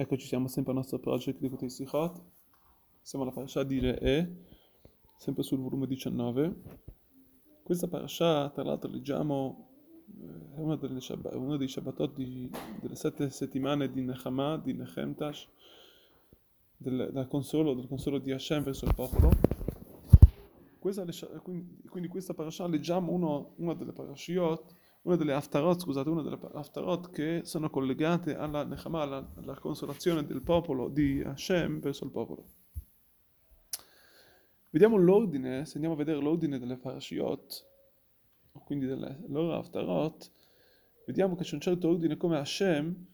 Eccoci, siamo sempre al nostro project di Kutei Sichot. Siamo alla parasha di Re'e, sempre sul volume 19. Questa parasha, tra l'altro, leggiamo, eh, è una delle Shabbat, uno dei Shabbatot di, delle sette settimane di Nechama, di Nechemtash, del, del, consolo, del consolo di Hashem verso il popolo. Questa, quindi, quindi questa parasha leggiamo uno, una delle parashiot una delle Haftarot, scusate, una delle Haftarot che sono collegate alla Nechama, alla, alla, consolazione del popolo di Hashem verso il popolo. Vediamo l'ordine, se andiamo a vedere l'ordine delle Parashiot, quindi delle loro Haftarot, vediamo che c'è un certo ordine come Hashem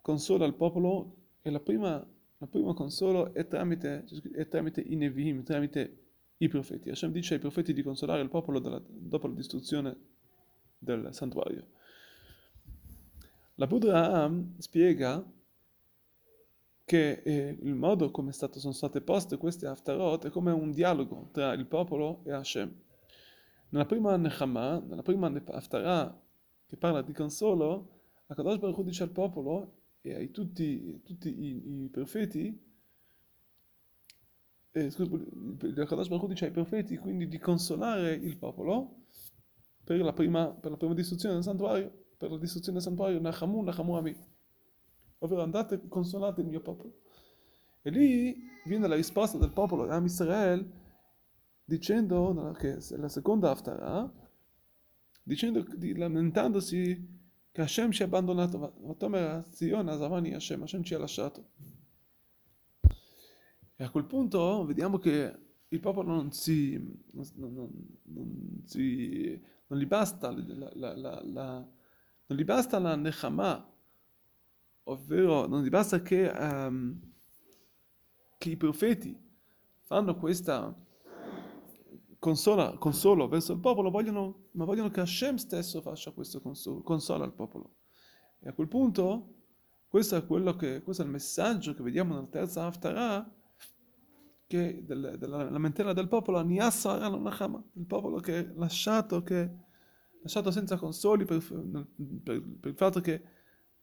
consola il popolo e la prima, la prima consolo è tramite, è tramite i Nevi'im, tramite i profeti. Hashem dice ai profeti di consolare il popolo della, dopo la distruzione del santuario. La Buddha spiega che eh, il modo come stato, sono state poste queste Haftarot è come un dialogo tra il popolo e Hashem. Nella prima Nechama, nella prima Haftarah che parla di consolo, Akadosh Baruch dice al popolo e a tutti, tutti i, i, profeti, eh, scusa, Akadosh Baruch dice ai profeti quindi di consolare il popolo per la prima, per la prima distruzione del santuario, per la distruzione del santuario, Nachamu, Nachamu Ami. Ovvero andate e consolate il mio popolo. E lì viene la risposta del popolo di Am Israel dicendo, che è la seconda Haftarah, dicendo, lamentandosi che Hashem ci ha abbandonato, Hashem ci ha lasciato. E a quel punto vediamo che il popolo non si, non, non, si non gli basta la, la, la, la non gli basta la nechama, ovvero non gli basta che, um, che i profeti fanno questa consola, consolo verso il popolo, vogliono, ma vogliono che Hashem stesso faccia questo consolo, consola al popolo. E a quel punto, questo è, che, questo è il messaggio che vediamo nella terza Haftarah, che del, della lamentela del popolo, Niassa il popolo che lasciato, che lasciato senza consoli per, per, per, il fatto che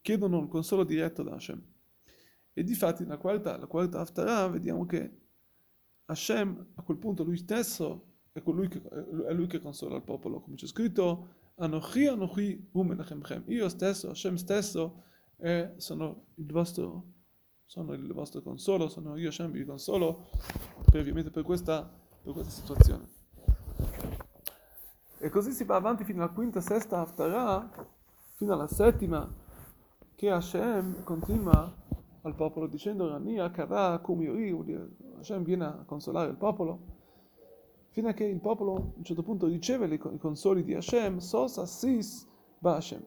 chiedono il consolo diretto da Hashem. E difatti nella quarta, la quarta Haftarah vediamo che Hashem a quel punto lui stesso è, colui che, è lui che consola il popolo, come c'è scritto Anochi Anochi Umenachemchem. Io stesso, Hashem stesso, è, sono il vostro sono il vostro consolo, sono io Hashem vi consolo per, ovviamente per questa, per questa situazione. E così si va avanti fino alla quinta, sesta Haftarah, fino alla settima, che Hashem continua al popolo dicendo Rania, Kara, Kumiori, Hashem viene a consolare il popolo, fino a che il popolo a un certo punto riceve i consoli di Hashem, Sosa Sis Ba Hashem.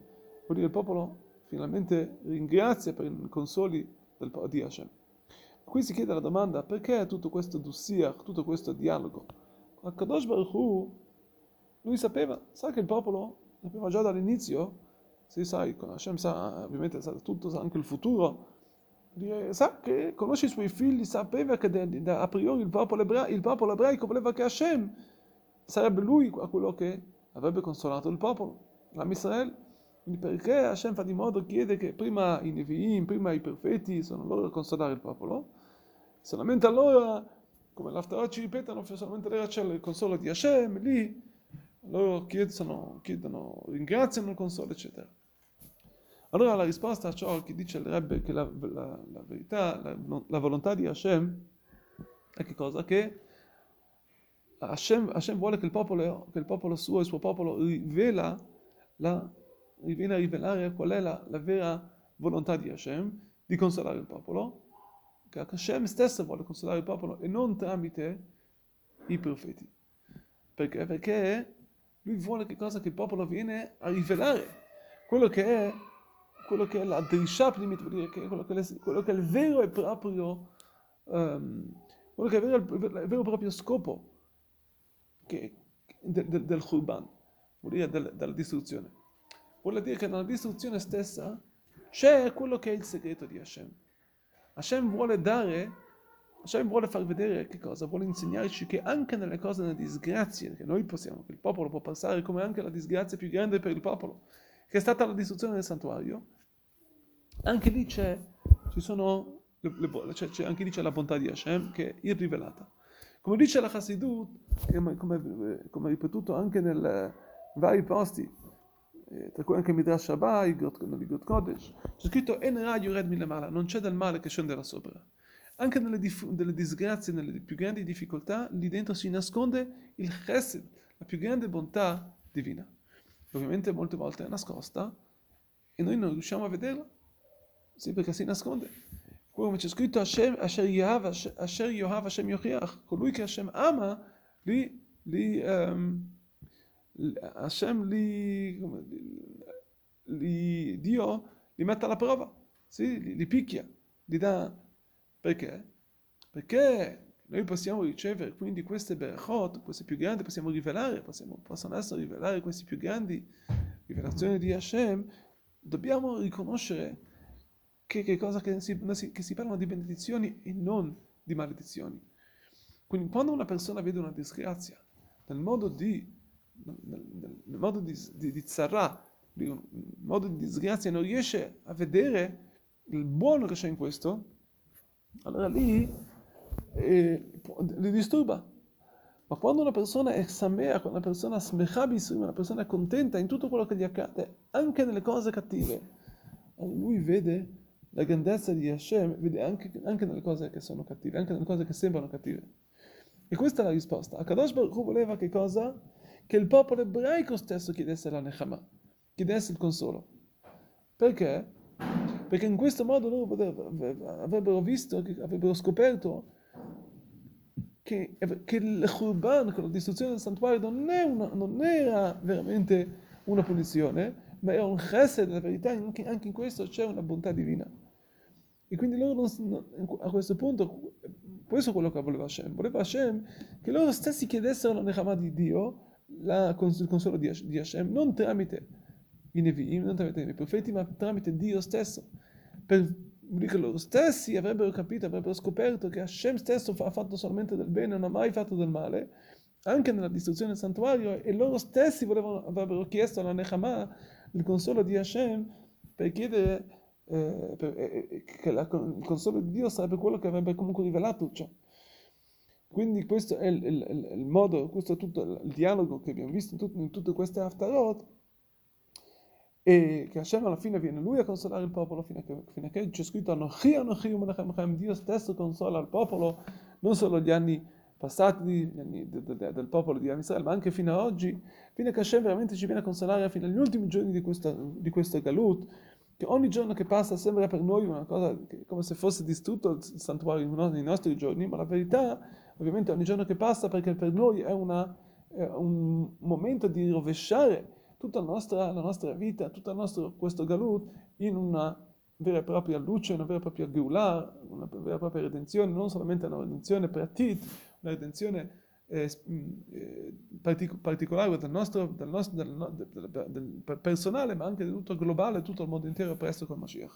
Vuol dire il popolo finalmente ringrazia per i consoli del, di Hashem. Qui si chiede la domanda, perché tutto questo dussiach, tutto questo dialogo? Kadosh Baruch Hu, lui sapeva, sa che il popolo, sapeva già dall'inizio, si sa, Hashem sa, ovviamente sa tutto, sa anche il futuro, sa che conosce i suoi figli, sapeva che a priori il popolo, ebra, il popolo ebraico voleva che Hashem sarebbe lui quello che avrebbe consolato il popolo, l'Am Israele. Quindi perché Hashem fa di modo, chiede che prima i Nevi'im, prima i profeti sono loro a consolare il popolo, solamente allora, come l'Aftarot ci ripetono, solamente allora c'è il consolo di Hashem, lì loro chiedono, chiedono, ringraziano il consolo, eccetera. Allora la risposta a ciò che dice il Rebbe, che la, la, la verità, la, la, volontà di Hashem, è che cosa? Che Hashem, Hashem vuole che il, popolo, che il popolo suo, il suo popolo, rivela la viene a rivelare qual è la, la, vera volontà di Hashem di consolare il popolo, che Hashem stesso vuole consolare il popolo e non tramite i profeti. Perché? Perché lui vuole che cosa? Che il popolo viene a rivelare quello che è, quello che è la drisha primit, vuol dire che quello, che è, quello che è il vero e proprio, um, quello che è il vero, il vero e proprio scopo che, del, del, del Khurban, vuol dire del, della distruzione vuol dire che nella distruzione stessa c'è quello che è il segreto di Hashem. Hashem vuole dare, Hashem vuole far vedere che cosa? Vuole insegnarci che anche nelle cose, nelle disgrazie che noi possiamo, che il popolo può passare, come anche la disgrazia più grande per il popolo, che è stata la distruzione del santuario, anche lì c'è, sono, cioè, c'è, anche lì c'è la bontà di Hashem che è irrivelata. Come dice la Chassidut, come, come, come ripetuto anche nel vari posti, anche Midrash Shabbat, nell'Igot Kodesh, c'è scritto En Ra Yured Milamala, non c'è del male che scende da sopra. Anche nelle, dif- nelle disgrazie, nelle più grandi difficoltà, lì dentro si nasconde il chesed, la più grande bontà divina. Ovviamente molte volte è nascosta e noi non riusciamo a vederla, sì, perché si nasconde. Come c'è scritto Hashem, Asher Yohav, Asher Yohav Hashem Yochiach, colui che Hashem ama, lì, lì um, Hashem li, li, Dio li mette alla prova, sì? li, li picchia, li dà perché? Perché noi possiamo ricevere quindi queste berachot, queste più grandi, possiamo rivelare, possiamo, possono essere rivelare queste più grandi rivelazioni di Hashem, dobbiamo riconoscere che, che, cosa, che, si, che si parlano di benedizioni e non di maledizioni. Quindi quando una persona vede una disgrazia nel modo di, nel, modo di, di, nel modo di disgrazia, non riesce a vedere il buono che c'è in questo, allora lì eh, li disturba. Ma quando una persona è samea, una persona smechabisum, una persona è contenta in tutto quello che gli accade, anche nelle cose cattive, lui vede la grandezza di Hashem, vede anche, anche, nelle cose che sono cattive, anche nelle cose che sembrano cattive. E questa è la risposta. Akadosh Baruch Hu voleva che cosa? Che il popolo ebraico stesso chiedesse la Nechama, chiedesse il consolo. Perché? perché in questo modo loro avrebbero visto, avrebbero scoperto che, che il Khurban, la distruzione del santuario, non, una, non, era veramente una punizione, ma era un chesed, la verità, anche, anche in questo c'è una bontà divina. E quindi loro non, a questo punto, questo è quello che voleva Hashem, voleva Hashem che loro stessi chiedessero la Nechama di Dio, la, il consolo di, di Hashem, non tramite i Nevi'im, non tramite i profeti, ma tramite Dio stesso. Per che loro stessi avrebbero capito, avrebbero scoperto che Hashem stesso ha fatto solamente del bene, non ha mai fatto del male, anche nella distruzione del santuario, e loro stessi volevano, avrebbero chiesto alla Nechama il consolo di Hashem per chiedere eh, per, eh, eh che la, il consolo di Dio sarebbe quello che avrebbe comunque rivelato ciò. Quindi questo è il, il, il modo, questo è tutto il dialogo che abbiamo visto in, tut, in tutte queste Haftarot, e che Hashem alla fine viene lui a consolare il popolo fino a che, fino a che c'è scritto Anochi Anochi Umanachem Dio stesso consola il popolo non solo gli anni passati gli anni de, de, de, del popolo di Israele ma anche fino ad oggi fino a che Hashem veramente ci viene a consolare fino agli ultimi giorni di questa, di questa galut che ogni giorno che passa sembra per noi una cosa che, come se fosse distrutto il santuario nei nostri giorni ma la verità ovviamente ogni giorno che passa perché per noi è, una, è un momento di rovesciare tutta la nostra, la nostra vita, tutto il nostro, questo galut in una vera e propria luce, una vera e propria geulah, una vera e propria redenzione, non solamente una redenzione pratit, una redenzione eh, mm, eh, partic- particolare del nostro, del nostro del, del, del, personale, ma anche di tutto globale, tutto il mondo intero presto con Mashiach.